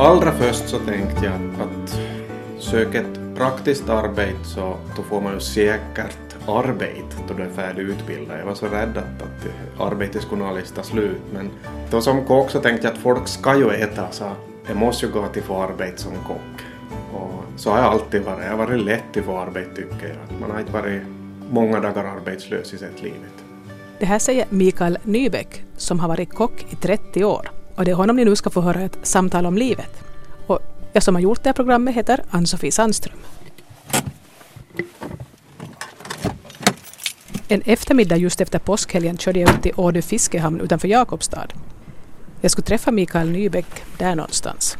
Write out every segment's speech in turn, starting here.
allra först så tänkte jag att sök ett praktiskt arbete så då får man ju säkert arbete då du är färdigutbildad. Jag var så rädd att, att arbetet skulle aldrig ta slut men då som kock så tänkte jag att folk ska ju äta så jag måste ju gå till få arbete som kock. Och så har jag alltid varit. Jag har varit lätt att få arbete tycker jag. Man har inte varit många dagar arbetslös i sitt livet. Det här säger Mikael Nybeck som har varit kock i 30 år. Och det är honom ni nu ska få höra ett samtal om livet. Och jag som har gjort det här programmet heter Ann-Sofie Sandström. En eftermiddag just efter påskhelgen körde jag ut till Ådö fiskehamn utanför Jakobstad. Jag skulle träffa Mikael Nybäck där någonstans.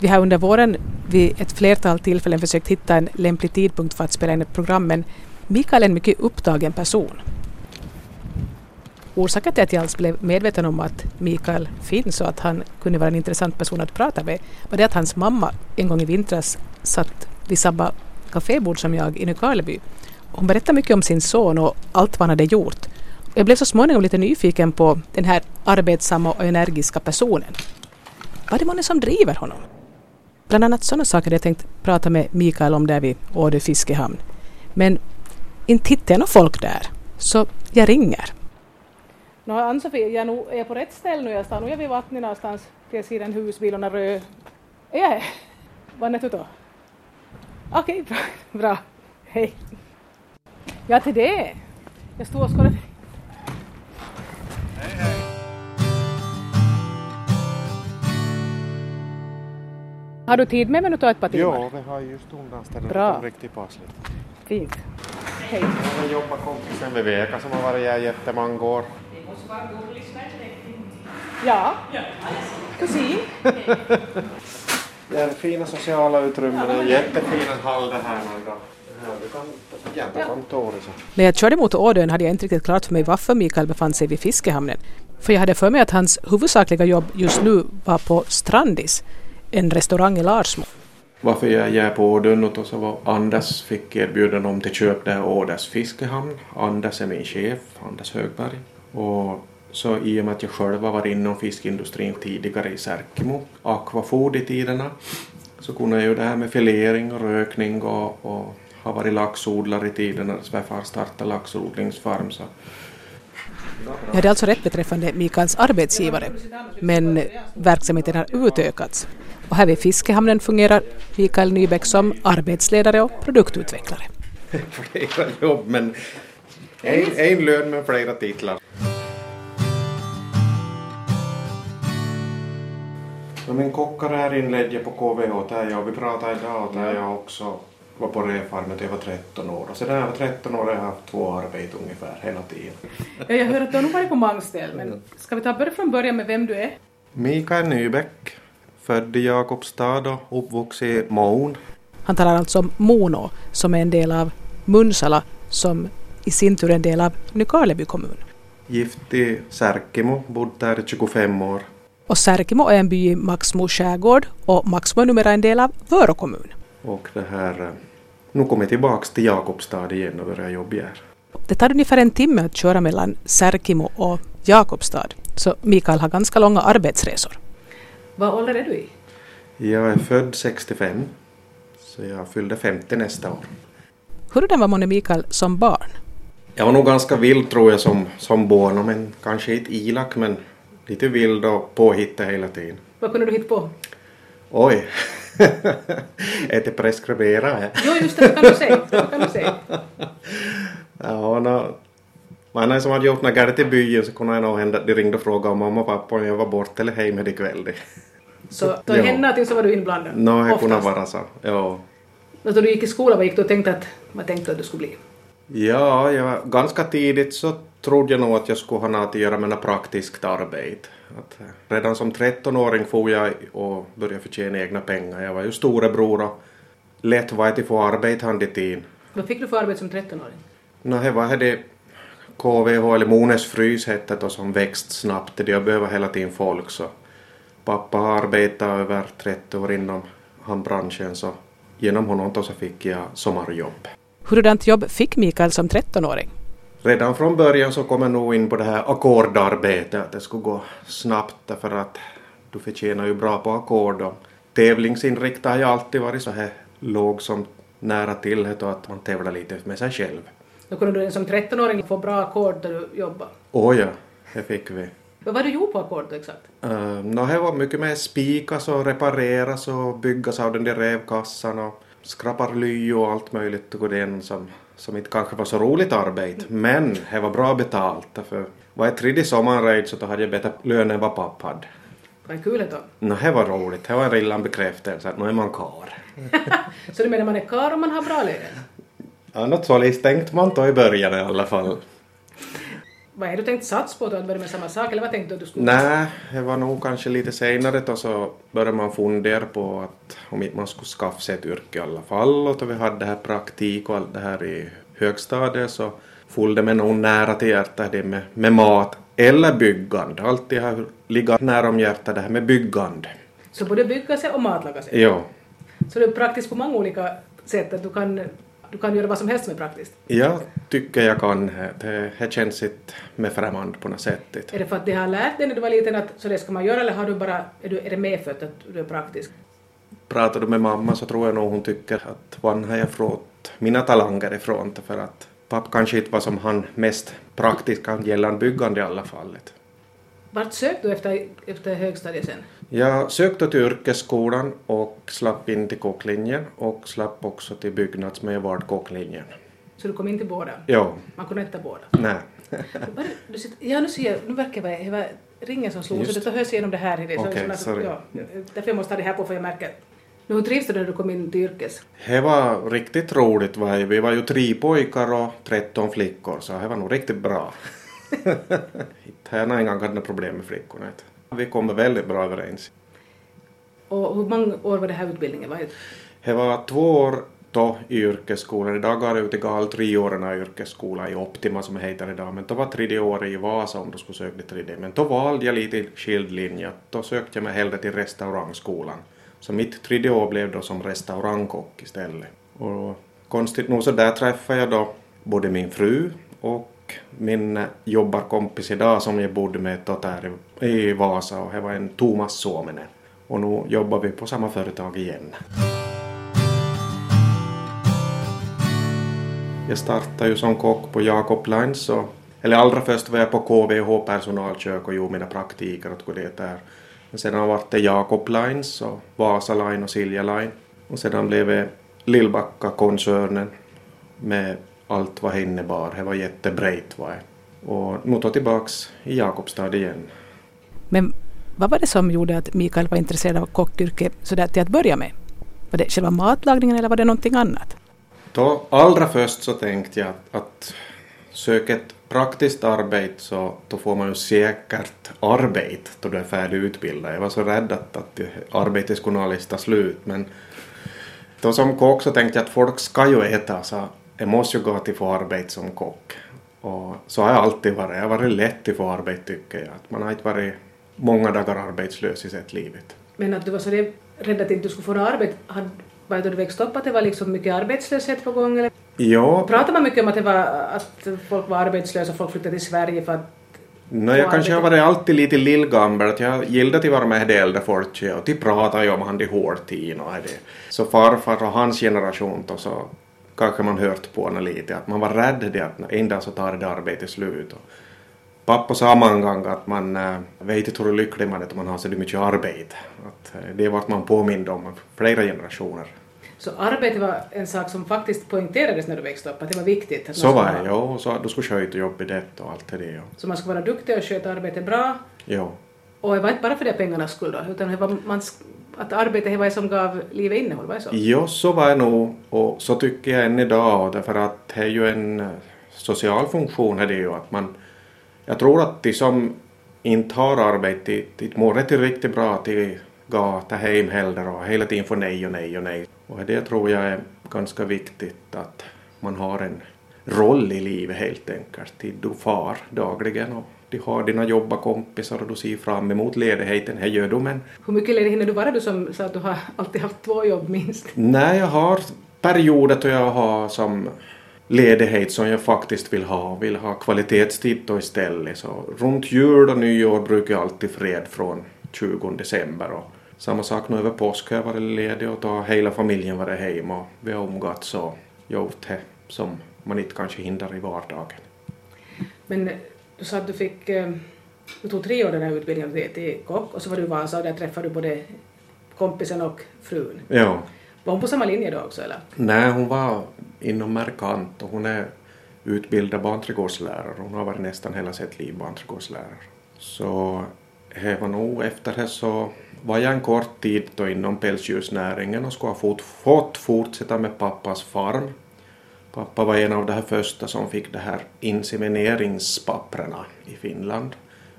Vi har under våren vid ett flertal tillfällen försökt hitta en lämplig tidpunkt för att spela in ett program men Mikael är en mycket upptagen person. Orsaken till att jag alls blev medveten om att Mikael finns och att han kunde vara en intressant person att prata med var det att hans mamma en gång i vintras satt vid samma kafébord som jag i Nykarleby. Hon berättade mycket om sin son och allt vad han hade gjort. Jag blev så småningom lite nyfiken på den här arbetsamma och energiska personen. Vad är det månne som driver honom? Bland annat sådana saker hade jag tänkt prata med Mikael om där vid Ådö fiskehamn. Men inte hittar jag något folk där, så jag ringer. No, Ann-Sofie, jag nog, är jag på rätt ställe nu? Jag står nog vid vattnet någonstans till sidan husbilarna rö... Är jag Var är du då? Okej, bra. bra. Hej. Ja, till det. Jag stod och skådade. Hej, hej. Har du tid med mig att ta ett par timmar? Ja, vi har just undanställt Bra. riktigt passligt. Fint. Hej. Jag jobbar kompisen med Veka som har varit här jättemånga år. Ja, kusin. Det är fina sociala utrymmen, är jättefina hall det här. När jag körde mot Ådön hade jag inte riktigt klart för mig varför Mikael befann sig vid fiskehamnen. För jag hade för mig att hans huvudsakliga jobb just nu var på Strandis, en restaurang i Larsmo. Varför jag är på Ådön och så var Anders fick erbjudande om till köp där Ådös fiskehamn. Anders är min chef, Anders Högberg. Och så i och med att jag själv har varit inom fiskindustrin tidigare i Särkimo, Aquafood i tiderna, så kunde jag ju det här med filering och rökning och, och har varit laxodlare i tiderna, svärfar startade laxodlingsfarm. Så. Jag hade alltså rätt beträffande Mikaels arbetsgivare, men verksamheten har utökats. Och här vid Fiskehamnen fungerar Mikael Nybeck som arbetsledare och produktutvecklare. Flera jobb, men en, en lön med flera titlar. Så min kockar inledde jag på KVH där jag, vi pratade idag där jag också var på refarmen till jag var 13 år och sedan jag var 13 år har jag haft två arbeten ungefär hela tiden. Ja, jag hör att du har nog varit på många ställen men ska vi ta börja från början med vem du är? Mikael Nybeck, född i Jakobstad och uppvuxen i Moon. Han talar alltså om Mono som är en del av Munsala som i sin tur en del av Nykarleby kommun. Gift i Särkimo, bott där i 25 år. Och Särkimo är en by i Maxmo skärgård och Maxmo är numera en del av Vörå kommun. Och det här, eh, nu kommer jag tillbaka till Jakobstad igen och börjar jobba här. Det tar ungefär en timme att köra mellan Särkimo och Jakobstad, så Mikael har ganska långa arbetsresor. Vad ålder är du i? Jag är född 65, så jag fyllde 50 nästa år. Hurdan var månne Mikael som barn? Jag var nog ganska vild tror jag som, som barn, men kanske inte ilak men lite vild och påhittad hela tiden. Vad kunde du hitta på? Oj. är det preskriberat? jo, just det, kan du säga. kan du säga. ja, no, man som hade gjort något galet i byn så kunde det nog hända att de ringde och frågade om mamma och pappa om jag var borta eller hemma ikväll. Så då ja. hände någonting så var du inblandad? Nå, no, det kunde vara så. Ja. Då du gick i skolan, vad gick du och tänkte att, vad tänkte att du skulle bli? Ja, jag, ganska tidigt så trodde jag nog att jag skulle ha något att göra med något praktiskt arbete. Att eh, redan som 13-åring får jag och började förtjäna egna pengar. Jag var ju storebror och lätt var att få arbete hand i tid. Vad fick du för arbete som 13-åring? No, det var det KVH eller Mones frys hette det som växt snabbt. Jag behöver hela tiden folk så pappa har arbetat över 30 år inom han branschen så genom honom då så fick jag sommarjobb. Hurdant jobb fick Mikael som 13-åring? Redan från början så kom jag nog in på det här ackordarbetet, att det skulle gå snabbt därför att du förtjänar ju bra på ackord och tävlingsinriktad har jag alltid varit så här låg som nära till och att man tävlar lite med sig själv. Då kunde du som 13-åring få bra ackord där du jobbade. Åh ja, det fick vi. Vad var du gjorde på ackord då exakt? Uh, no, det var mycket med spikas och repareras och byggas av den där revkassan och skrapar ly och allt möjligt och den som, som inte kanske var så roligt arbete. Men det var bra betalt för var jag tredje sommarraid så då hade jag bättre lön än vad pappa hade. Vad kul det då? No, det var roligt. Det var en rillan bekräftelse att nu är man karl. så du menar man är karl om man har bra lön? Ja, något så tänkte man då i början i alla fall. Vad är du tänkt sats på då, att börja med samma sak eller vad tänkte du att du skulle? Nej, det var nog kanske lite senare då så började man fundera på att om inte man skulle skaffa sig ett yrke i alla fall och då vi hade det här praktik och allt det här i högstadiet så följde med nog nära till hjärtat det med, med mat eller byggande. Alltid har legat nära om hjärtat det här med byggande. Så både bygga sig och matlaga sig? Ja. Så det är praktiskt på många olika sätt att du kan du kan göra vad som helst som är praktiskt? Jag tycker jag kan. Det, det känns inte med främmande på något sätt. Är det för att de har lärt dig när du var liten att så det ska man göra eller har du bara, är, du, är det medfött att du är praktisk? Pratar du med mamma så tror jag nog hon tycker att var har jag fått mina talanger ifrån för att pappa kanske inte var som han mest praktisk kan gällande byggande i alla fall. Vart sökte du efter, efter högstadiet sen? Jag sökte till yrkesskolan och slapp in till kocklinjen och slapp också till byggnads med vart kocklinjen. Så du kom in till båda? Ja. Man kunde inte båda? Nej. ja, nu ser jag, nu verkar det vara ringen som slog, Just. så det hörs igenom det här. Okej, okay, sorry. Ja, därför jag måste ha det här på för jag märker nu, hur trivs du när du kom in till yrkes? Det var riktigt roligt. Vi var ju tre pojkar och tretton flickor så det var nog riktigt bra. Inte har jag någon gång haft några problem med flickorna. Vi kommer väldigt bra överens. Och hur många år var det här utbildningen? Det var två år då i yrkesskolan. Idag går det ut i gal tre år i yrkesskolan i Optima som det heter idag. Men då var tredje året i Vasa om du skulle söka till tredje. Men då valde jag lite skild linje. Då sökte jag mig hellre till restaurangskolan. Så mitt tredje år blev då som restaurangkock istället. Och konstigt nog så där träffade jag då både min fru och min jobbarkompis idag som jag bodde med ett där i Vasa och det var en Thomas Suominen. Och nu jobbar vi på samma företag igen. Jag startade ju som kock på Jakob Lines och, eller allra först var jag på KVH personalkök och gjorde mina praktiker och det där. Men sedan var det Jakob Lines och Vasa Line och Silja Line. Och sedan blev det Lillbacka-koncernen med allt vad det innebar. Det var jättebrett. Var det. Och nu tar tillbaks i Jakobstad igen. Men vad var det som gjorde att Mikael var intresserad av kockyrket sådär till att börja med? Var det själva matlagningen eller var det någonting annat? Då, allra först så tänkte jag att, att söka ett praktiskt arbete så då får man ju säkert arbete då du är färdigutbildad. Jag var så rädd att, att arbetet skulle aldrig ta slut men då som kock så tänkte jag att folk ska ju äta så jag måste ju gå till få arbete som kock. Och så har jag alltid varit. Jag har varit lätt att få arbete tycker jag. Att man har inte varit många dagar arbetslös i sitt livet. Men att du var så rädd att inte du skulle få något arbete, var det då du växte upp att det var liksom mycket arbetslöshet på gång? Eller? Ja. Pratar man mycket om att, det var, att folk var arbetslösa och folk flyttade till Sverige för att No, jag kanske har varit alltid lite lillgammal, att jag gillade att vara med det äldre folket och de pratade ju om han de hårdtiden och det. Så farfar och hans generation då så kanske man hört på henne lite, att man var rädd det att en dag så tar det arbetet slut. Och pappa sa många gånger att man äh, vet inte hur lycklig man är att man har så mycket arbete. Att, äh, det vart man påmind om flera generationer. Så arbete var en sak som faktiskt poängterades när du växte upp, att det var viktigt? Att så var det, ja. Så du skulle sköta jobbet och allt det. Ja. Så man skulle vara duktig och sköta arbetet bra? Ja. Och det var inte bara för de pengarnas skull då, utan det var man, att arbetet var det som gav livet innehåll, var det så? Jo, så var det nog och så tycker jag än idag därför att det är ju en social funktion är det ju att man jag tror att de som inte har arbete, de mår rätt riktigt bra till gata hem heller och hela tiden får nej och nej och nej. Och det tror jag är ganska viktigt att man har en roll i livet helt enkelt. Du far dagligen och du har dina jobbakompisar och du ser fram emot ledigheten. Det gör du men... Hur mycket ledigt hinner du vara du som sa att du har alltid haft två jobb minst? Nej, jag har perioder då jag har som ledighet som jag faktiskt vill ha. Vill ha kvalitetstid då istället. Så runt jul och nyår brukar jag alltid fred från 20 december. Och samma sak nu över påsk har jag varit ledig och då hela familjen varit hemma och vi har umgåtts och gjort det som man inte kanske hindrar i vardagen. Men du sa att du fick, eh, du tog tre år den här utbildningen till, till kock och så var du i Vasa och där träffade du både kompisen och frun. Ja. Var hon på samma linje då också eller? Nej, hon var inom Merkant och hon är utbildad barnträdgårdslärare. Hon har varit nästan hela sitt liv barnträdgårdslärare. Så det var nog efter det så var jag en kort tid då inom pälsdjursnäringen och skulle ha fått, fått fortsätta med pappas farm. Pappa var en av de här första som fick det här insemineringspapperna i Finland.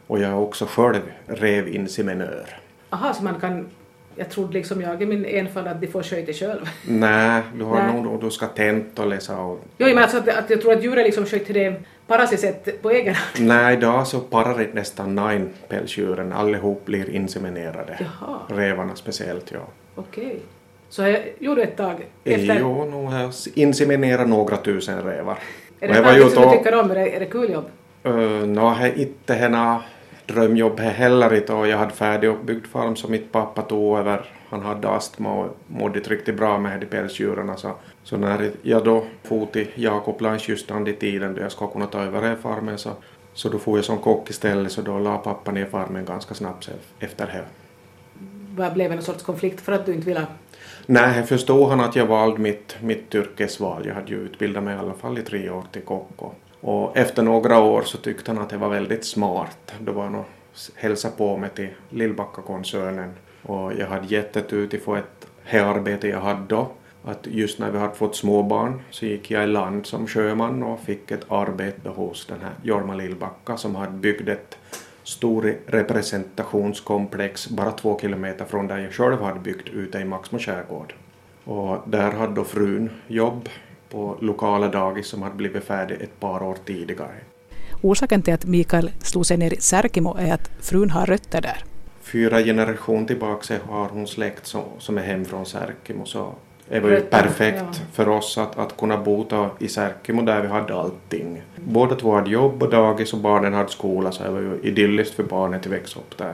Och jag är också själv revinseminör. Aha, så man kan, jag trodde liksom jag i min enfald att de får sköta själv. Nej, du har Nej. nog, du ska tenta och läsa och Jo, men alltså att, att jag tror att djuret liksom sköter det para sig på egen hand. Nej, idag så parar nästan nine pälsdjuren. Allihop blir inseminerade. Jaha, Revarna speciellt, ja. okej. Så jag gjorde ett tag efter... Jo, nog har jag inseminerat några tusen rävar. Är det något som du tycker om? Är det, är det kul jobb? Uh, Nå, är inte hena drömjobb heller inte och jag hade färdiguppbyggd farm som mitt pappa tog över. Han hade astma och mådde inte riktigt bra med de pälsdjuren. Så, så när jag då for till Jakob just i tiden då jag skulle kunna ta över farmen så, så då får jag som kock istället så då la pappa ner farmen ganska snabbt efter det. Vad blev det någon sorts konflikt för att du inte ville... Nej, jag förstod han att jag valde mitt, mitt yrkesval. Jag hade ju utbildat mig i alla fall i tre år till kock. Och, efter några år så tyckte han att det var väldigt smart. Då var han och hälsade på mig till Lillbacka-koncernen och jag hade gett ut få ett arbete jag hade då. Att just när vi hade fått småbarn så gick jag i land som sjöman och fick ett arbete hos den här Jorma Lillbacka som hade byggt ett stor representationskomplex bara två kilometer från där jag själv hade byggt ute i Maxmo skärgård. Och där hade då frun jobb på lokala dagis som hade blivit färdig ett par år tidigare. Orsaken till att Mikael slog sig ner i Särkimo är att frun har rötter där. Fyra generationer tillbaka har hon släkt som, som är hem från Särkimo så det var ju perfekt ja. för oss att, att kunna bo i Särkimo där vi hade allting. Båda två hade jobb och dagis och barnen hade skola så det var ju idylliskt för barnen att växa upp där.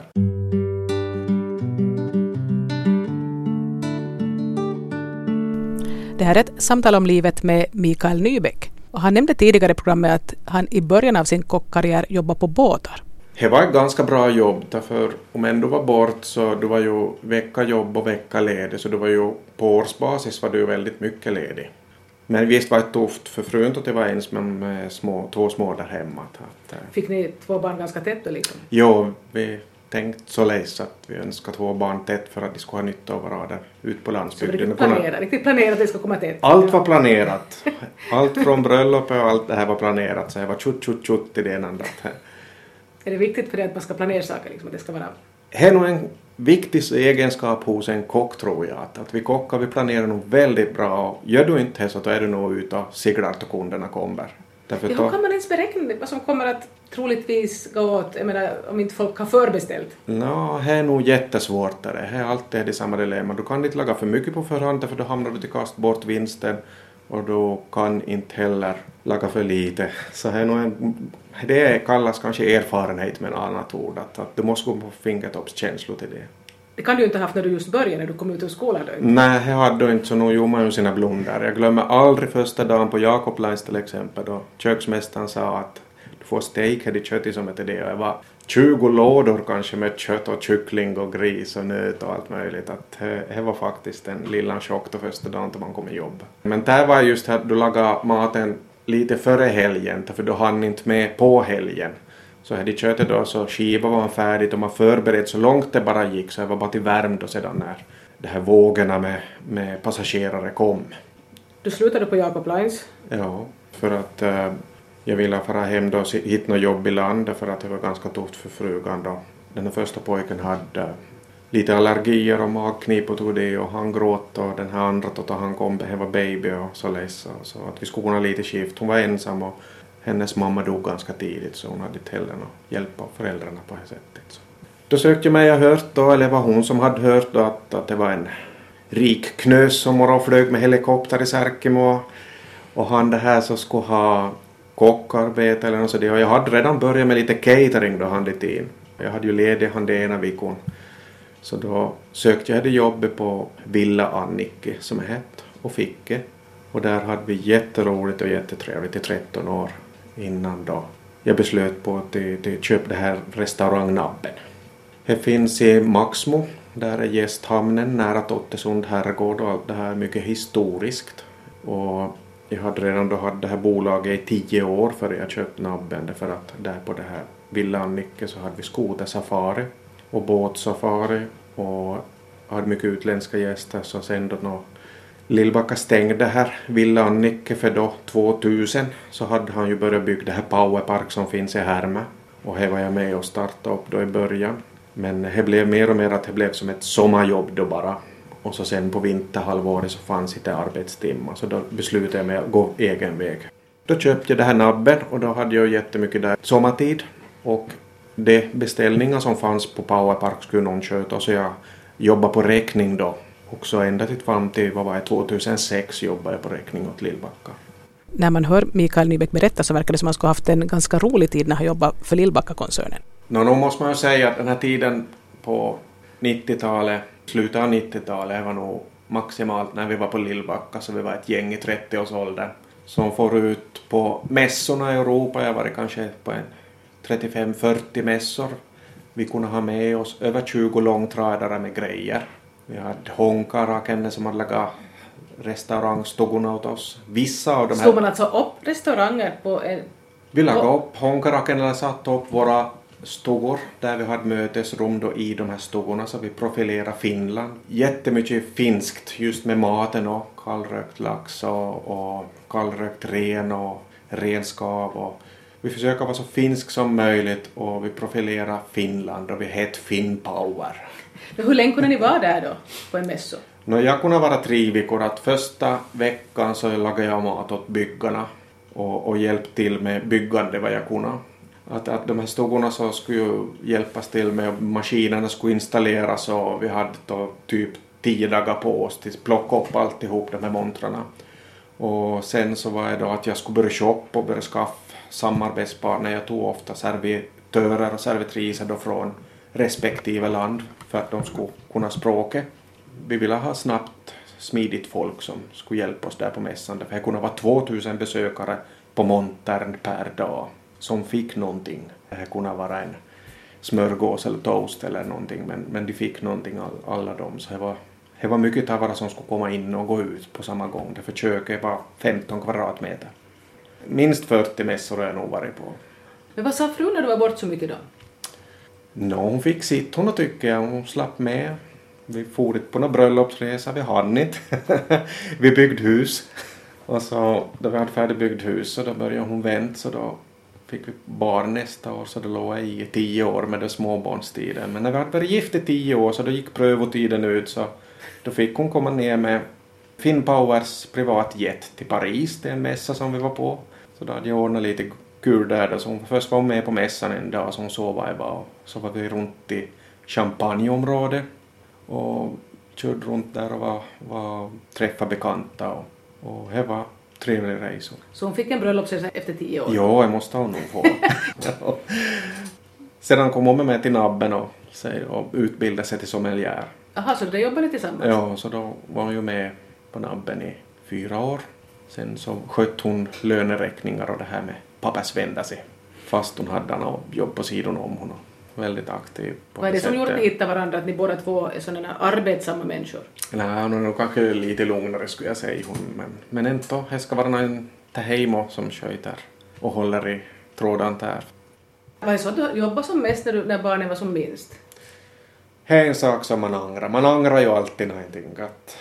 Det här är ett samtal om livet med Mikael Nybeck. Och han nämnde tidigare i programmet att han i början av sin kockkarriär jobbade på båtar. Det var ett ganska bra jobb därför om ändå var bort så du var ju vecka jobb och vecka ledig så du var ju på årsbasis var du väldigt mycket ledig. Men visst var det tufft för frun att det var ens med, små, två små där hemma. Att, eh, Fick ni två barn ganska tätt då liksom? jo, vi tänkte så läs att vi önskar två barn tätt för att de skulle ha nytta av varandra ute på Så landsbygden. riktigt Och kunna- planerat, riktigt planerat att det ska komma tätt? Allt var planerat. Allt från bröllopet och allt det här var planerat så det var tjutt tjutt tjutt i det ena andra. Är det viktigt för dig att man ska planera saker, liksom, att det ska vara... Det är nog en viktig egenskap hos en kock tror jag. Att, att vi kockar vi planerar nog väldigt bra. Gör du inte det så då är du nog ute och siglar till kunderna kommer. Därför Ja, hur då, kan man ens beräkna vad som kommer att troligtvis gå åt, jag menar om inte folk har förbeställt? Nå, det är nog jättesvårt. Det är alltid det samma dilemma. Du kan inte laga för mycket på förhand för då hamnar du till kast bort vinsten. Och du kan inte heller laga för lite. Så det, är nog en, det kallas kanske erfarenhet med ett annat ord. Att, att du måste gå på fingertoppskänsla till det. Det kan du ju inte ha haft när du just började, när du kom ut ur skolan då. Nej, jag hade då inte så nog gjorde man ju sina blundar. Jag glömmer aldrig första dagen på Jakoblands till exempel då köksmästaren sa att du får steak här i köttet som heter det och det var 20 lådor kanske med kött och kyckling och gris och nöt och allt möjligt. Att det, var faktiskt en liten chock då första dagen då man kom i jobb. Men där var just här du lagade maten lite före helgen för då hann inte med på helgen. Så hade köttet då så skivan var färdigt och man förberett så långt det bara gick så det var bara till värmd och sedan när de här vågorna med, med passagerare kom. Du slutade på Jacob Lines. Ja, för att eh, jag ville fara hem då och hitta något jobb i land för att det var ganska tufft för frugan då. Den här första pojken hade lite allergier och magknip och tog det och han gråt och den här andra då han kom, det var baby och så ledsen så att vi skulle kunna lite skift. Hon var ensam och hennes mamma dog ganska tidigt så hon hade inte heller någon hjälp av föräldrarna på det sättet. Så. Då sökte jag mig, och hört då, eller var hon som hade hört då att, att det var en rik knös som var och flög med helikopter i Särkimo och han det här så skulle ha kockarbete eller något sådant. och jag hade redan börjat med lite catering då han in. Jag hade ju ledigt han det ena veckan Så då sökte jag det jobbet på Villa Annike som hette och fick det. Och där hade vi jätteroligt och jättetrevligt i 13 år innan då jag beslöt på att köpa det här restaurangnabben. Det finns i Maxmo, där är gästhamnen nära Tottesund herrgård och allt det här är mycket historiskt. Och jag hade redan då haft det här bolaget i tio år före jag köpte nabben därför att där på det här Villa Annike så hade vi skotersafari och båtsafari och hade mycket utländska gäster så sen då nå Lillbacka stängde här Villa Annike för då 2000 så hade han ju börjat bygga det här Powerpark som finns i Härme och här var jag med och startade upp då i början. Men det blev mer och mer att det blev som ett sommarjobb då bara. Och så sen på vinterhalvåret så fanns inte arbetstimmar så då beslutade jag mig att gå egen väg. Då köpte jag det här nabben och då hade jag jättemycket där sommartid och de beställningar som fanns på Powerpark skulle någon sköta så jag jobbade på räkning då. Också ända till fram till vad var det, 2006 jobbade jag på räkning åt Lillbacka. När man hör Mikael Nybeck berätta så verkar det som att han skulle ha haft en ganska rolig tid när han jobbade för Lillbacka-koncernen. Nå, no, måste man ju säga att den här tiden på 90-talet, slutet av 90-talet, var nog maximalt när vi var på Lillbacka, så vi var ett gäng i 30-årsåldern som får ut på mässorna i Europa. Jag varit kanske på en 35-40 mässor. Vi kunde ha med oss över 20 långtradare med grejer. Vi hade Honkaraken som hade lagat restaurangstugorna åt oss. Vissa av de här... Slog man alltså upp restauranger på en... Vi lagade upp Honkaraken eller satte upp våra stugor där vi hade mötesrum då i de här stugorna så vi profilerade Finland. Jättemycket finskt just med maten och kallrökt lax och, och kallrökt ren och renskav och vi försöker vara så finsk som möjligt och vi profilerar Finland och vi heter Finnpower. Hur länge kunde ni vara där då på en mässa? No, jag kunde vara tre veckor. Att första veckan så lagade jag mat åt byggarna och, och hjälpte till med byggande vad jag kunde. Att, att de här stugorna så skulle ju hjälpas till med maskinerna skulle installeras och vi hade då typ tio dagar på oss till att plocka upp alltihop de här montrarna. Och sen så var det då att jag skulle börja shoppa och börja skaffa samarbetspartner. Jag tog ofta servitörer och servitriser då från respektive land för att de skulle kunna språket. Vi ville ha snabbt, smidigt folk som skulle hjälpa oss där på mässan. Det kunde vara 2000 besökare på montern per dag som fick någonting. Det kunde vara en smörgås eller toast eller någonting men, men de fick någonting all, alla de. Så det var, det var mycket tavara som skulle komma in och gå ut på samma gång. Därför köket var 15 kvadratmeter. Minst 40 mässor har jag nog varit på. Men vad sa frun när du var bort så mycket då? Nå, hon fick sitt hon tycker jag. Hon slapp med. Vi for inte på någon bröllopsresa, vi hann inte. vi byggde hus. Och så då vi hade färdigbyggt hus så då började hon vänta så då fick vi barn nästa år så det låg jag i tio år med den småbarnstiden. Men när vi hade varit gift i tio år så då gick prövotiden ut så då fick hon komma ner med Finnpowers privatjet till Paris, det är en mässa som vi var på. Så då hade jag ordnat lite kul där då. Så hon först var hon med på mässan en dag så hon sov var och. Så var vi runt i Champagneområdet och körde runt där och var, var träffade bekanta och, och det var trevlig resa. Så hon fick en bröllopsresa efter tio år? Jo, det måste hon nog få. Sedan kom hon med till Nabben och, och utbildade sig till sommelier. Jaha, så då jobbade tillsammans? Ja, så då var hon ju med på Nabben i fyra år. Sen så skötte hon löneräkningar och det här med pappas vända sig. Fast hon hade något jobb på sidan om. Hon var väldigt aktiv. Vad är det som gjorde att ni hittade varandra, att ni båda två är sådana arbetsamma människor? Nej, hon är nog kanske lite lugnare skulle jag säga. Hon, men, men ändå, det ska vara någon hemma som sköter och håller i trådan där. Var det så att du jobbade som mest när, du, när barnen var som minst? Det är en sak som man ångrar. Man ångrar ju alltid någonting. Att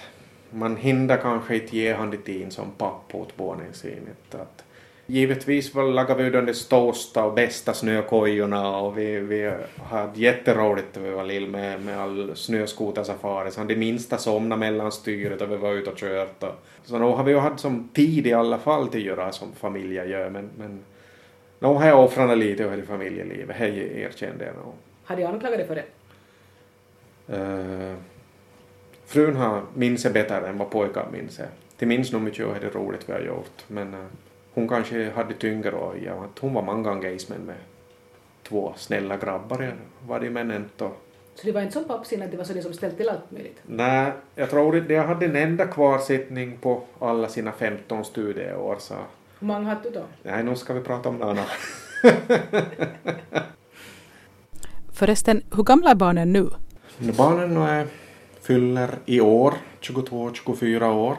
man hinner kanske inte ge han dit in som pappa åt barnen sin. Att givetvis lagade vi de största och bästa snökojorna och vi, vi hade jätteroligt när vi var lill med, med all snöskotersafari. Så de minsta somnade mellan styret och vi var ute och kört. Och, så nog har vi ju haft som tid i alla fall till att göra som familjer gör men, men nog har jag offrat lite över familjelivet, det erkände jag nog. Har de anklagat dig för det? Uh, frun har minns jag bättre än vad pojkar minns jag. De minns nog mycket och det roligt vi har gjort men uh, hon kanske hade tyngre och ja, hon var många engagement med två snälla grabbar var det men ändå Så det var inte så på uppsidan att det var så det som ställt till allt möjligt? Nej, jag tror inte, jag hade en enda kvarsittning på alla sina 15 studieår så... Hur många hade du då? Nej, nu ska vi prata om något annat. Förresten, hur gamla är barnen nu? Barnen nu är, fyller i år 22-24 år.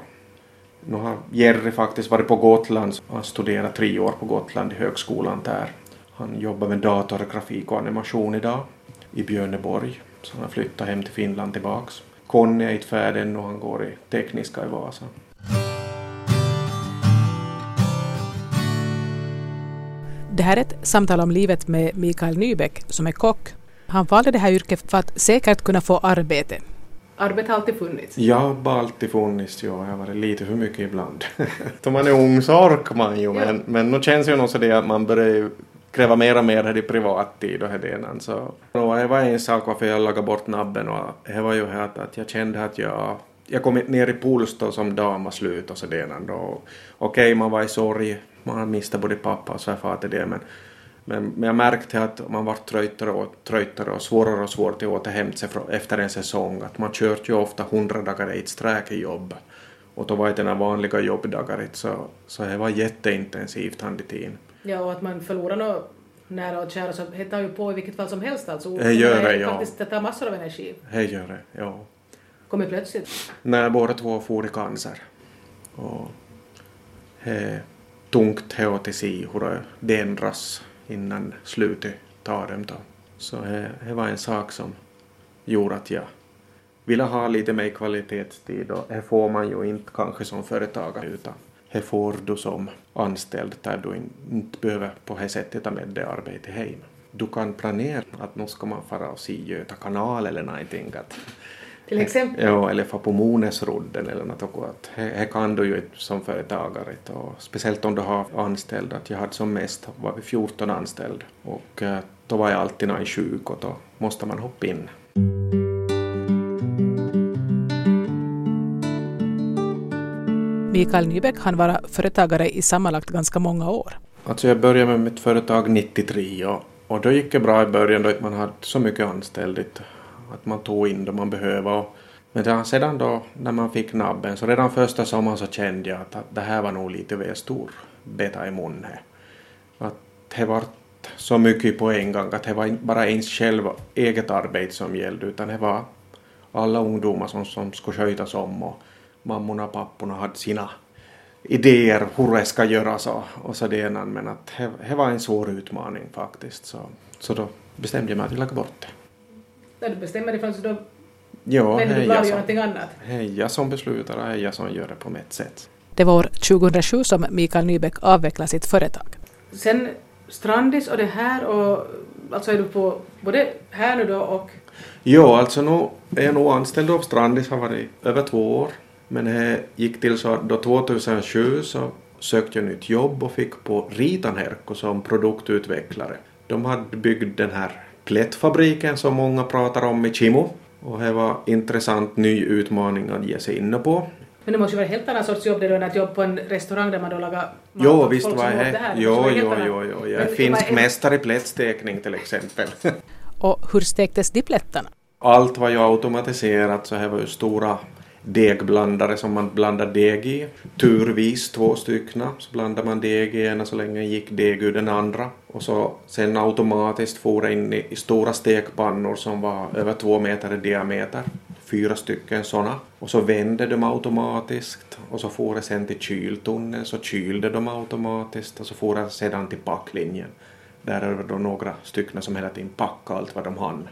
Nu har Jerry faktiskt varit på Gotland och studerat tre år på Gotland i högskolan där. Han jobbar med dator, grafik och animation idag i Björneborg. Så han har flyttat hem till Finland tillbaks. Conny är inte färdig ännu, han går i Tekniska i Vasa. Det här är ett samtal om livet med Mikael Nybeck som är kock. Han valde det här yrket för att säkert kunna få arbete. Arbete har alltid funnits? Ja, har alltid funnits. Ja, jag har varit lite för mycket ibland. Då man är ung så orkar man ju, men, men nu känns ju nog så det att man börjar kräva mer och mer i privattid och det så. Och det var en sak varför jag lagade bort nabben och det var ju att, att jag kände att jag jag kom ner i puls då som dam och slut och sådär. Okej, okay, man var i sorg, man miste både pappa och svärfar till det men, men, men jag märkte att man var tröttare och tröttare och svårare och svårare att återhämta sig efter en säsong. Att man kört ju ofta hundra dagar i ett sträck i jobb. Och då var det några vanliga jobbdagar så, så det var jätteintensivt han i tiden. Ja, och att man förlorar något nära och kära så det tar ju på i vilket fall som helst alltså. Det gör det, ja. Faktiskt, det tar massor av energi. Det gör det, ja. Kommer plötsligt? Nej, båda två får i cancer. Och är tungt till sig hur det ändras innan slutet tar dem då. Så det var en sak som gjorde att jag ville ha lite mer kvalitetstid och det får man ju inte kanske som företagare utan det får du som anställd där du inte behöver på det sättet ta med det arbetet hem. Du kan planera att nu ska man fara och se Göta kanal eller någonting. Att, till exempel? Ja, eller få på Monesrodden eller något. Att det kan du ju som företagare. Och speciellt om du har anställda. Att jag hade som mest var vi 14 anställda och eh, då var jag alltid någon sjuk och då måste man hoppa in. Mikael Nybeck han var företagare i sammanlagt ganska många år. Alltså jag började med mitt företag 93 och, och då gick det bra i början då man hade så mycket anställda att man tog in det man behövde. Men sedan då när man fick nabben så redan första sommaren så kände jag att, att det här var nog lite väl stor beta i munnen. Att det var så mycket på en gång att det var inte bara ens själv eget arbete som gällde utan det var alla ungdomar som, som skulle skötas om och mammorna och papporna hade sina idéer hur det ska göras och, och sådär men att det var en svår utmaning faktiskt så, så då bestämde jag mig att jag lägga bort det. När du bestämmer dig för så då ja, väljer du göra någonting annat? Jag som beslutar och jag som gör det på mitt sätt. Det var år 2007 som Mikael Nybeck avvecklade sitt företag. Sen Strandis och det här och alltså är du på både här nu då och Jo, alltså nu är jag nog anställd av Strandis, har varit över två år. Men det gick till så då 2007 så sökte jag nytt jobb och fick på Ritanherkko som produktutvecklare. De hade byggt den här plättfabriken som många pratar om i Kimo och det var intressant ny utmaning att ge sig in på. Men det måste ju vara helt annan sorts jobb det än att jobba på en restaurang där man då lagar mat Jo, visst var det. det jo, jo, jo, jo, jag är finsk mästare i plättstekning till exempel. och hur stektes de plättarna? Allt var ju automatiserat så det var ju stora degblandare som man blandar deg i. Turvis två styckna så blandade man deg i ena så länge gick deg ur den andra. Och så sen automatiskt for det in i stora stekpannor som var över två meter i diameter. Fyra stycken sådana. Och så vände de automatiskt och så for det sen till kyltunneln så kylde de automatiskt och så for det sedan till packlinjen. Där är det då några stycken som hela tiden packade allt vad de hann.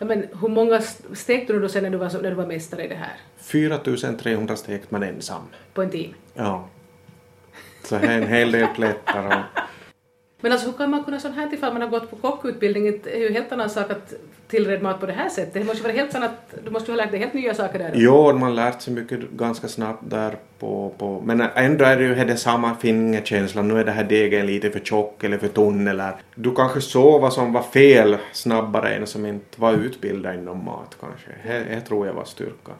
Men hur många stekte du då sen när du var, när du var mästare i det här? 4300 stekte man ensam. På en timme? Ja. Så en hel del plättar och men alltså hur kan man kunna sånt här ifall man har gått på kockutbildning? Det är ju en helt annan sak att tillreda mat på det här sättet. Det måste vara helt annat, du måste ju ha lärt dig helt nya saker där. Jo, man lärt sig mycket ganska snabbt där på, på men ändå är det ju det samma fingerkänsla. Nu är det här degen lite för tjock eller för tunn eller du kanske såg vad som var fel snabbare än som inte var utbildad inom mat kanske. Det tror jag var styrkan.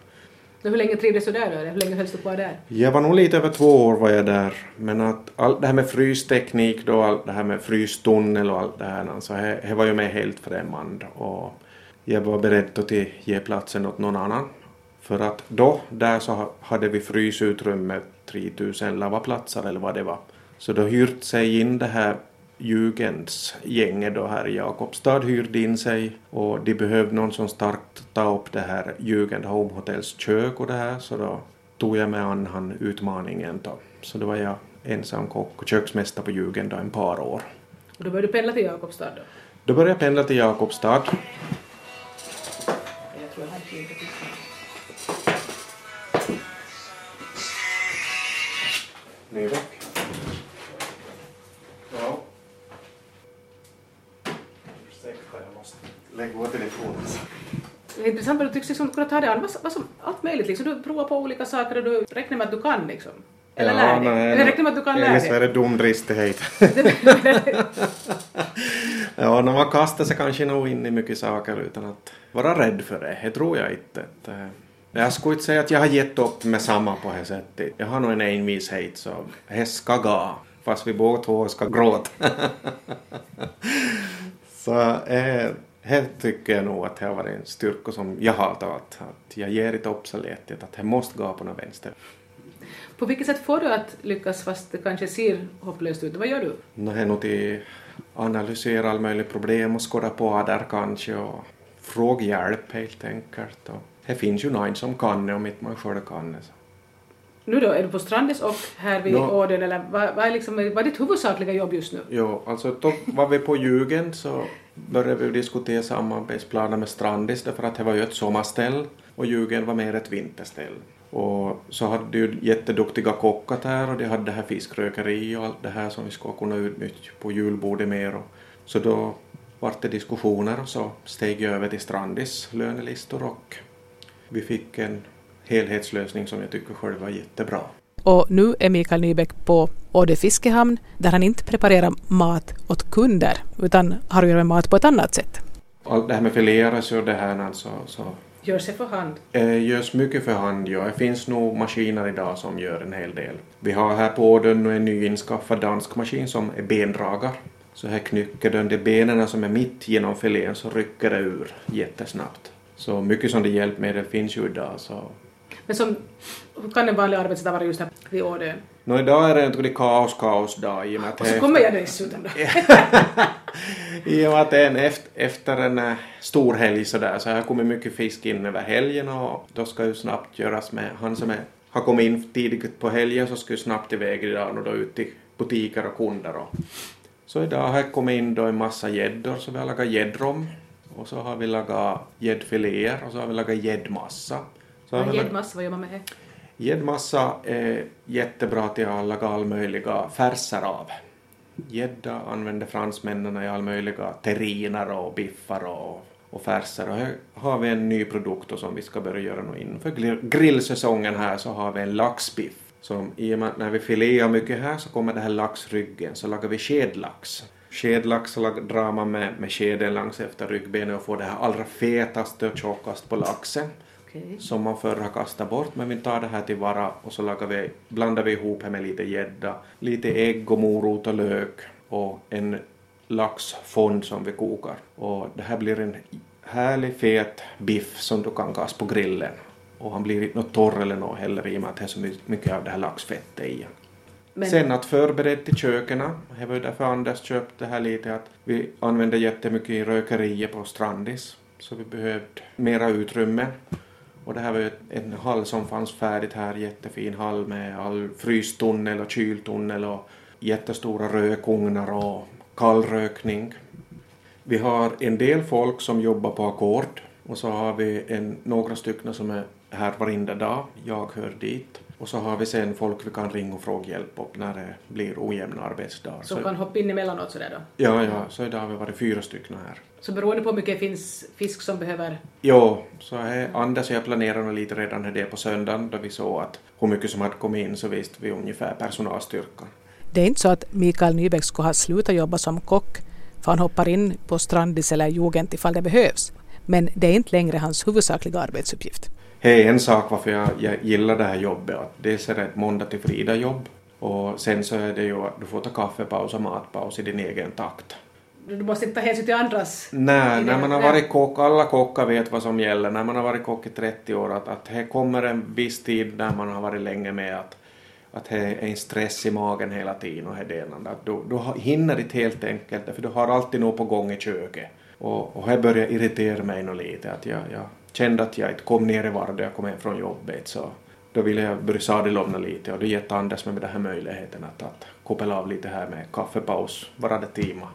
Hur länge trivdes du där då? Hur länge hölls du kvar där? Jag var nog lite över två år var jag där. Men att allt det här med frysteknik då, allt det här med frystunnel och allt det här, alltså, det, det var ju mig helt främmande. Och jag var beredd att ge platsen åt någon annan. För att då, där så hade vi frysutrymme 3000 lavaplatser eller vad det var. Så då hyrt sig in det här Jugendsgänget då här i Jakobstad hyrde in sig och de behövde någon som starkt ta upp det här Jugend Home Hotels kök och det här så då tog jag mig an han utmaningen då. Så då var jag ensam kock och köksmästare på Jugend då en par år. Och då började du pendla till Jakobstad då? Då började jag pendla till Jakobstad. Liksom kunna ta det an vad, vad som, allt möjligt. Liksom. Du provar på olika saker och du räknar med att du kan liksom. Eller ja, lär dig. Nej, Eller räknar med att du kan lära dig. Eller så är det dum dristighet. ja, när man kastar sig kanske nog in i mycket saker utan att vara rädd för det. Det tror jag inte. Eh, jag skulle inte säga att jag har gett upp med samma på det sättet. Jag har nog en envishet så det ska gå. Fast vi båda två ska gråta. så eh, det tycker jag nog att det har varit en styrka som jag har tagit. Att jag ger inte upp så lätt att det måste gå på något vänster. På vilket sätt får du att lyckas fast det kanske ser hopplöst ut? Vad gör du? No, det är nog till analysera alla möjliga problem och skåda på där kanske och fråga hjälp helt enkelt. Och det finns ju någon som kan det om inte man själv kan det. Nu då, är du på Strandis och här vid no. Åden eller vad, vad, är liksom, vad är ditt huvudsakliga jobb just nu? Jo, alltså då var vi på Jugend så började vi diskutera samarbetsplaner med Strandis därför att det var ju ett sommarställ och ljugen var mer ett vinterställ. Och så hade de ju jätteduktiga kockar där och de hade det här fiskrökeri och allt det här som vi skulle kunna utnyttja på julbordet mer. Och, så då vart det diskussioner och så steg jag över till Strandis lönelistor och vi fick en helhetslösning som jag tycker själv var jättebra. Och nu är Mikael Nybeck på Åde fiskehamn där han inte preparerar mat åt kunder utan har att göra med mat på ett annat sätt. Allt det här med fileras och det här alltså, så Görs det för hand? Eh, görs mycket för hand, ja. Det finns nog maskiner idag som gör en hel del. Vi har här på Ådön en nyinskaffad dansk maskin som är bendragare. Så här knycker den de benen som är mitt genom filén så rycker det ur jättesnabbt. Så mycket som det hjälpmedel finns ju idag. Så. Men som, hur kan en vanlig arbetsdag vara just här vid Ådön? No, idag är det en riktig kaos, kaos dag i och med att... Och så kommer jag dessutom då. I och med att det är en efter, efter en uh, stor helg sådär så har kommit mycket fisk in över helgen och då ska ju snabbt göras med han som är, har kommit in tidigt på helgen så ska ju snabbt iväg idag och då ut till butiker och kunder och så idag har jag kommit in då en massa gäddor så vi har lagat gäddrom och så har vi lagat gäddfiléer och så har vi lagat gäddmassa. Gäddmassa, vad gör man med det? Gäddmassa är eh, jättebra till att laga all möjliga färser av. Gädda använder fransmännen i all möjliga terriner och biffar och, och färser. Och här har vi en ny produkt som vi ska börja göra nu inför grillsäsongen här så har vi en laxbiff. Som i och med att när vi filear mycket här så kommer det här laxryggen så lagar vi skedlax. Skedlax drar man med, med skeden längs efter ryggbenet och får det här allra fetaste och tjockaste på laxen. Okay. Som man förr har kastat bort men vi tar det här tillvara och så lagar vi, blandar vi ihop det med lite gädda, lite ägg och morot och lök och en laxfond som vi kokar. Och det här blir en härlig fet biff som du kan kasta på grillen. Och han blir inte något torr eller något heller i och med att det är så mycket av det här laxfettet i. Men... Sen att förbereda till köken, det var därför Anders köpte det här lite att vi använde jättemycket i rökeriet på Strandis så vi behövde mera utrymme och det här var ju en hall som fanns färdigt här, jättefin hall med all frystunnel och kyltunnel och jättestora rökugnar och kallrökning. Vi har en del folk som jobbar på ackord och så har vi en, några stycken som är här varenda dag, jag hör dit. Och så har vi sen folk vi kan ringa och fråga hjälp upp när det blir ojämna arbetsdagar. Som så, kan hoppa in emellanåt sådär då? Ja, ja, så idag har vi varit fyra stycken här. Så beroende på hur mycket finns fisk som behöver... Jo, så är Anders och jag planerade lite redan det på söndagen då vi såg att hur mycket som hade kommit in så visste vi ungefär personalstyrkan. Det är inte så att Mikael Nybeck skulle ha slutat jobba som kock för han hoppar in på Strandis eller Jugend ifall det behövs. Men det är inte längre hans huvudsakliga arbetsuppgift. Det är en sak varför jag, jag gillar det här jobbet. Att dels är det ett måndag till fredag jobb och sen så är det ju att du får ta kaffepaus och matpaus i din egen takt. Du måste inte ta hänsyn till andras Nej, när man har varit kock, alla kockar vet vad som gäller. När man har varit kock i 30 år, att, att det kommer en viss tid när man har varit länge med att, att det är en stress i magen hela tiden och ena. Att du, du hinner inte helt enkelt, för du har alltid något på gång i köket. Och, och det börjar irritera mig nog lite, att jag, jag kände att jag inte kom ner i varv jag kom hem från jobbet, så då ville jag börja sadelomna lite och då gett Anders med den här möjligheten att, att koppla av lite här med kaffepaus varannan timme.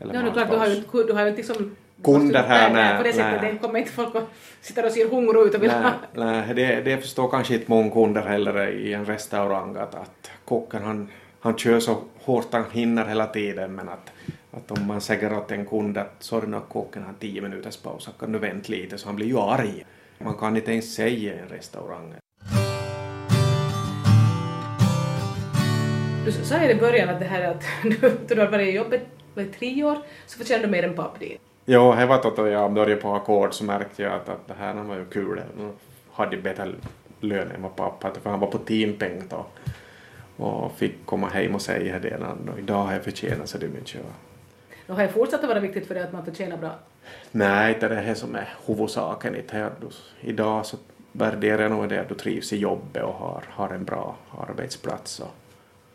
Eller Ja, är klart, du har ju, du har ju liksom... Kunder här, nej, På det sättet, nej. det kommer inte folk och sitter och ser hungriga ut och vill Nej, ha... nej det, det förstår kanske inte många kunder heller i en restaurang att, att kocken han, han kör så hårt han hinner hela tiden men att, att om man säger åt en kund att sorry nu kocken har tio minuters paus kan du vänta lite så han blir ju arg. Man kan inte ens säga i en restaurang. Du sa i början att det här att du, du har varit i jobbet i tre år så förtjänar du mer än papp dit. Jo, det var då jag började på ackord så märkte jag att, att det här var ju kul. Nu hade bättre lön än vad pappa hade för han var på teampeng då. Och fick komma hem och säga det. Och idag har jag förtjänat så det mycket. Och har det fortsatt att vara viktigt för dig att man förtjänar bra? Nej, det är det här som är huvudsaken. Idag så värderar jag nog det att du trivs i jobbet och har, har en bra arbetsplats. Och,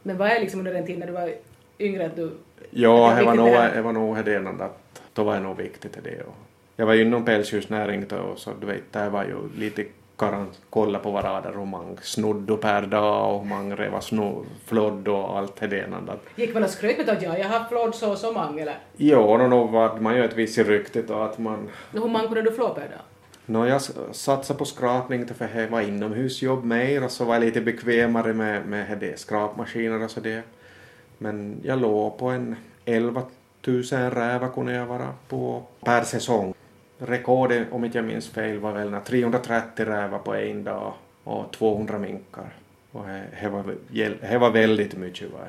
Men vad är liksom under den tid när du var yngre att du... ja, det var nog det det var nog det ena att då var det nog viktigt det. Och jag var ju inom pälsdjursnäring då så du vet, där var ju lite karan kolla på varandra hur man snodde per dag och man reva sno, flodd och allt det. Att, Gick man och skröt med att ja, jag har flådd så och så många eller? jo, och nog var man ju ett visst rykte då att man Hur många kunde du flå per dag? Nå, jag satsade på skrapning för det var inomhusjobb mer och så var jag lite bekvämare med, med det, skrapmaskiner och så det. Men jag låg på en 11 000 rävar kunde jag vara på per säsong. Rekordet, om inte jag minns fel, var väl när 330 rävar på en dag och 200 minkar. Och det- var, var väldigt mycket. Va?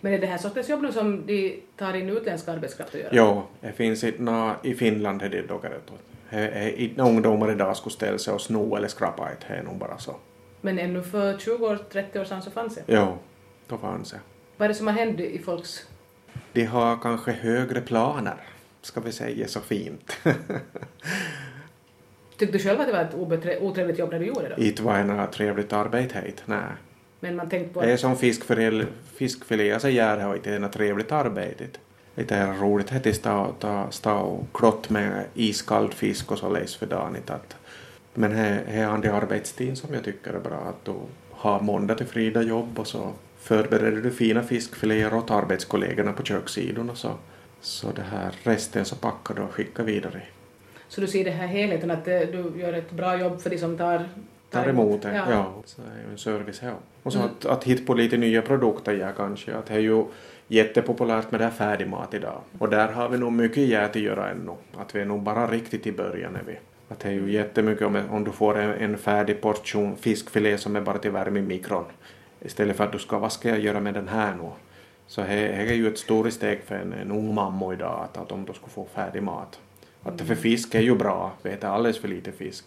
Men är det här sortens jobb nu som de tar in utländsk arbetskraft att göra? Jo, det finns inte i Finland är det dock är inte ungdomar idag skulle ställa sig och sno eller skrapa ett, det är nog bara så. Men ännu för 20 år, 30 år sedan så fanns det. Jo, då fanns det. Vad är det som har hänt i folks... De har kanske högre planer, ska vi säga så fint. Tyckte du själv att det var ett obetre- otrevligt jobb när du gjorde det? inte var det något trevligt arbete hit, nej. Men man tänkte på Det är som fiskfilé, fiskfilé så gör det inte något trevligt arbete. Det är roligt att stå, stå och klott med iskall fisk och så läs för dagen. Att, men det är andra arbetstid som jag tycker är bra. Att du har måndag till fredag jobb och så förbereder du fina fiskfiléer åt arbetskollegorna på kökssidan och så. Så det här resten så packar du och skickar vidare. Så du ser det här helheten att du gör ett bra jobb för de som tar... tar emot det. Ja. Ja. Så det är ju en service här. Och så Mm. att, att hitta på lite nya produkter ja, kanske. Att det är ju jättepopulärt med det här färdigmat idag. Och där har vi nog mycket gärna att göra ännu. Att vi är nog bara riktigt i början. Är vi. Att det är ju jättemycket om, om du får en, en färdig portion fiskfilé som är bara till värme i mikron. Istället för att du ska, vad ska jag göra med den här nu? Så det är ju ett stort steg för en, en ung mamma idag att, att om du ska få färdig mat. Att för fisk är ju bra, vi äter alldeles för lite fisk.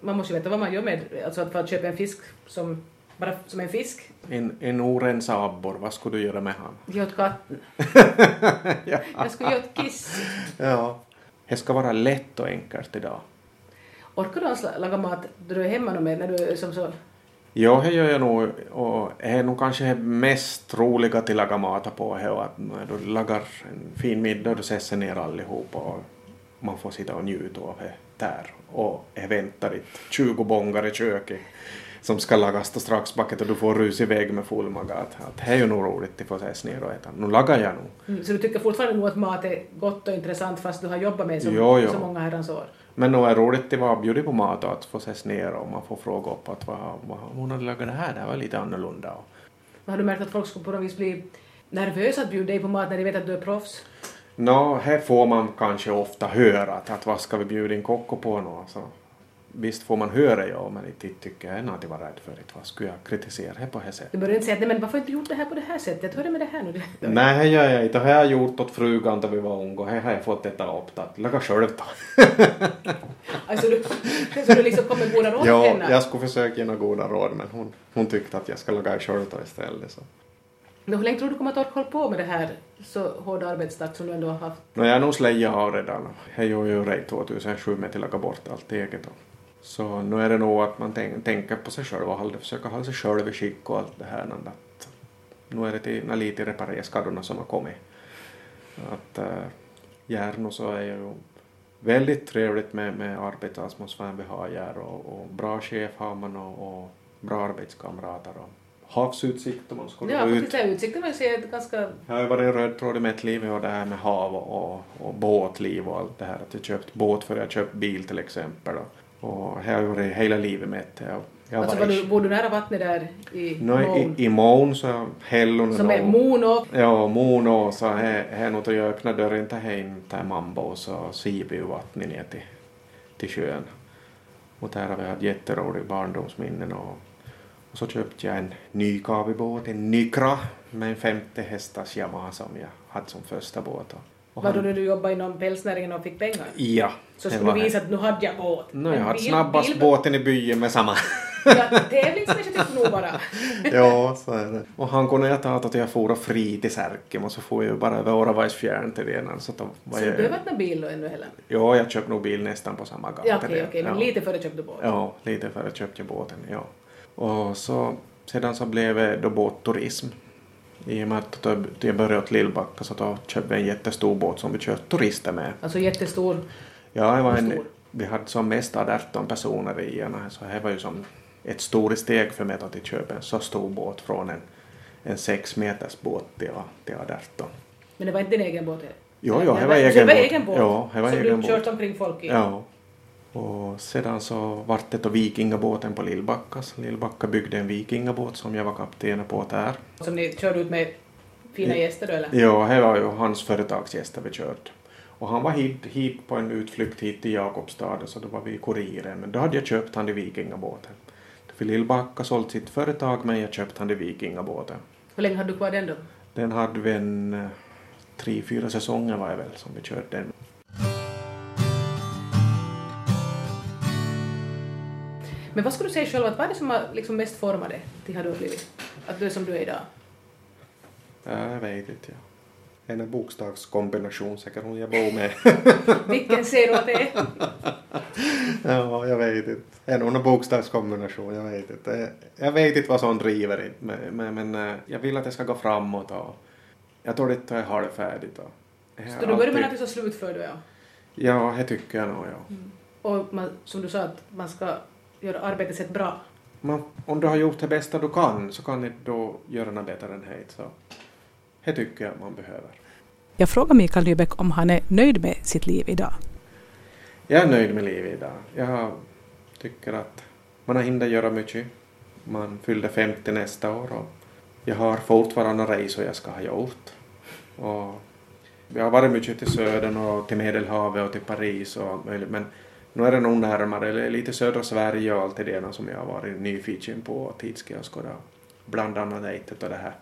Man måste ju veta vad man gör med... Alltså att för att köpa en fisk som... Bara som en fisk. En, en orensad abborre, vad skulle du göra med han? Ge åt katten. Jag skulle ge åt kiss. Ja. Det ska vara lätt och enkelt idag. Orkar du ens laga mat då du är hemma mer när du är som så... Ja, det gör jag nog. Och det är nog kanske det mest roliga till att laga mat på det och att när du lagar en fin middag och du sätter ner allihop och man får sitta och njuta av det där. Och det väntar ett 20 bångar i köket som ska lagas och strax backet och du får rus iväg med full mage. Att, att det är ju nog roligt att få sätta ner och äta. Nu lagar jag nog. Mm, Så du tycker fortfarande nog att mat är gott och intressant fast du har jobbat med så, Jo, jo. så många herrans år? Men nog är det roligt att vara bjuden på mat och att få ses ner och man får fråga upp att vad, vad hon hade lagat det här, det här var lite annorlunda. Och, Har du märkt att folk skulle på något vis bli nervösa att bjuda dig på mat när de vet att du är proffs? Nå, här får man kanske ofta höra att, att vad ska vi bjuda in Kokko på nu? Så, visst får man höra ja, men inte tycker jag att vara rädd för det. Vad skulle jag kritisera det på det sättet? Du börjar inte säga att men varför du inte gjort det här på det här sättet? Hur är det med det här nu? Nej, det gör jag inte. Det har jag gjort åt frugan då vi var unga och det har jag fått äta upp. Laga själv då. Alltså du, så du liksom kommer med goda råd Ja, henne? jag skulle försöka ge några goda råd men hon, hon tyckte att jag ska laga själv då istället. Så. Men hur länge tror du kommer att hålla på med det här så hårda arbetstakt som du ändå har haft? No, jag är nog slöja av redan. Jag gjorde ju redan 2007 med att laga bort allt eget. då. Så nu är det nog att man tänk, tänker på sig själv och håller- försöker hålla sig själv i skick och allt det här. Att nu är det till, lite reparera skadorna som har kommit. Att äh, Järno så är ju väldigt trevligt med, med arbetsatmosfären vi har här och, och bra chef har man och, och bra arbetskamrater och havsutsikt om man skulle Ja, gå ut. är utsikten man ser ett ganska... Jag har ju varit en röd tråd i mitt liv och det här med hav och, och, och båtliv och allt det här. Att jag köpt båt för jag köpt bil till exempel. Och, och här har jag varit hela livet med det. Jag, jag Alltså var du, bor du nära vattnet där i no, Mån? i, i Mån så Hellon Som är Mono. Ja, Mono så här nog jag öppnar dörren till hem till Mambo och så siver ju vattnet ner till, till sjön. Och där har vi haft jätteroliga barndomsminnen och, och så köpte jag en ny kavibåt, en Nykra med en 50 hästars Yamaha som jag hade som första båt. Och, och Var då han- när du jobbade inom pälsnäringen och fick pengar? Ja. Så skulle du visa att nu hade jag båt. No, jag En hade snabbast bil- båten i byn med samma. Ja, tävlingsmänniska tyckte nog bara. ja, så är det. Och han kunde jag ta att jag for och fri till Särkim och så får jag ju bara över Åravajsfjärden till den. Så då var Så jag, du har någon bil då ännu heller? Ja, jag köpte nog bil nästan på samma gata. Ja, okej, det. okej, men ja. lite före köpte du båt? Ja, lite före köpte jag båten, ja. Och så, sedan så blev det då båtturism. I och med att jag började åt Lillbacka så då köpte vi en jättestor båt som vi körde turister med. Alltså jättestor. Ja, det var en, vi hade som mest 18 personer i den så det var ju som ett stort steg för mig att köpa en så stor båt från en, en sex meters båt till, till 18. Men det var inte din egen båt? Jo, jo, det Ja, var så egen det var båt. egen båt? Ja, det var som egen du båt. kört omkring folk i? Ja. Och sedan så vart det då vikingabåten på Lillbackas. Lillbacka byggde en vikingabåt som jag var kapten på där. Som ni körde ut med fina gäster då eller? Ja, det var ju hans företagsgäster vi kört. Och han var hit, hit på en utflykt hit till Jakobstad så då var vi i kuriren. Men då hade jag köpt han i vikingabåten. För Lillbacka sålt sitt företag men jag köpte han i vikingabåten. Hur länge hade du kvar den då? Den hade vi en eh, tre, fyra säsonger var det väl som vi körde den. Men vad skulle du säga själv, att vad är det som har liksom mest format dig till hur du har blivit? Att du är som du är idag? Ja, jag vet inte. Ja. En bokstavskombination säkert hon jag bor med. Vilken ser du att det är? ja, jag vet inte. En någon bokstavskombination, jag vet inte. Jag vet inte vad som driver det, men, men, men eh, jag vill att det ska gå framåt och jag tror att jag har det färdigt. Och jag Ska du börja med någonting så slutför du ja. Ja, det tycker jag nog, ja. Och man, som du sa, att man ska göra arbetet sett bra. Men om du har gjort det bästa du kan så kan du då göra något bättre än det. Så det tycker jag man behöver. Jag frågar Mikael Nybeck om han är nöjd med sitt liv idag. Jag är nöjd med livet idag. Jag tycker att man har hunnit göra mycket. Man fyllde 50 nästa år och jag har fortfarande resor jag ska ha gjort. Och vi har varit mycket till södern och till Medelhavet och till Paris och möjligt men nu är det nog närmare, lite södra Sverige och allt det där som jag har varit nyfiken på och tid ska jag skåda bland annat det och det här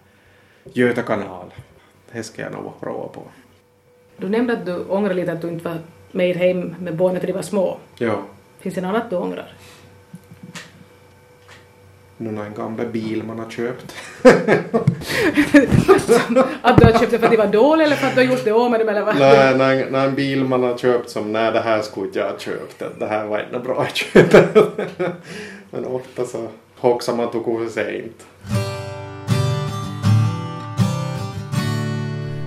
Göta kanal. Det ska jag nog prova på. Du nämnde att du ångrar lite att du inte var med hem med barnen när de var små. Ja. Finns det något annat du ångrar? En gammal bil man har köpt. att du har köpt det för att de var dåliga eller för att du har gjort det av med dem eller vad? Nej, när, när en bil man har köpt som nej det här skulle inte jag ha köpt. Det- Det här var inte bra att köpa. Men ofta så hoxar man tog för sent.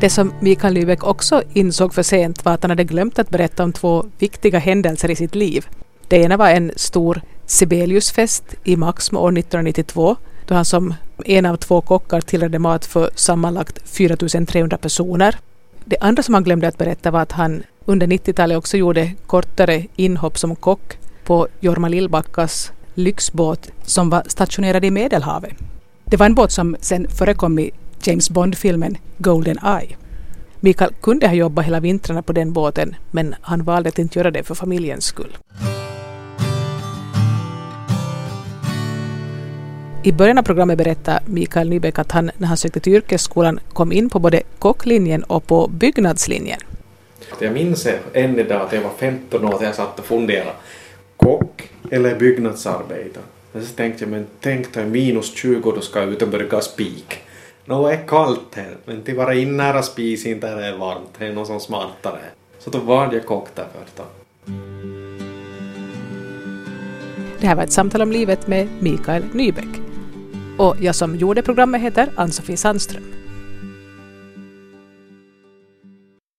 Det som Mikael Lybeck också insåg för sent var att han hade glömt att berätta om två viktiga händelser i sitt liv. Det ena var en stor Sibeliusfest i Maxmo år 1992 då han som en av två kockar tillredde mat för sammanlagt 4300 personer. Det andra som han glömde att berätta var att han under 90-talet också gjorde kortare inhopp som kock på Jorma Lillbackas lyxbåt som var stationerad i Medelhavet. Det var en båt som sen förekom i James Bond-filmen Golden Eye. Mikael kunde ha jobbat hela vintrarna på den båten men han valde att inte göra det för familjens skull. I början av programmet berättade Mikael Nybeck att han när han sökte till yrkesskolan kom in på både kocklinjen och på byggnadslinjen. Jag minns än idag att jag var 15 år och jag satt och funderade. Kock eller byggnadsarbetare? Men så tänkte jag, men tänk dig minus 20 och du ska ut och börja spik. Nå är kallt här, men till vara in nära spisen där det är varmt. Det är något som smartare. Så då var jag kock där först då. Det här var ett samtal om livet med Mikael Nybäck. Och jag som gjorde programmet heter Ann-Sofie Sandström.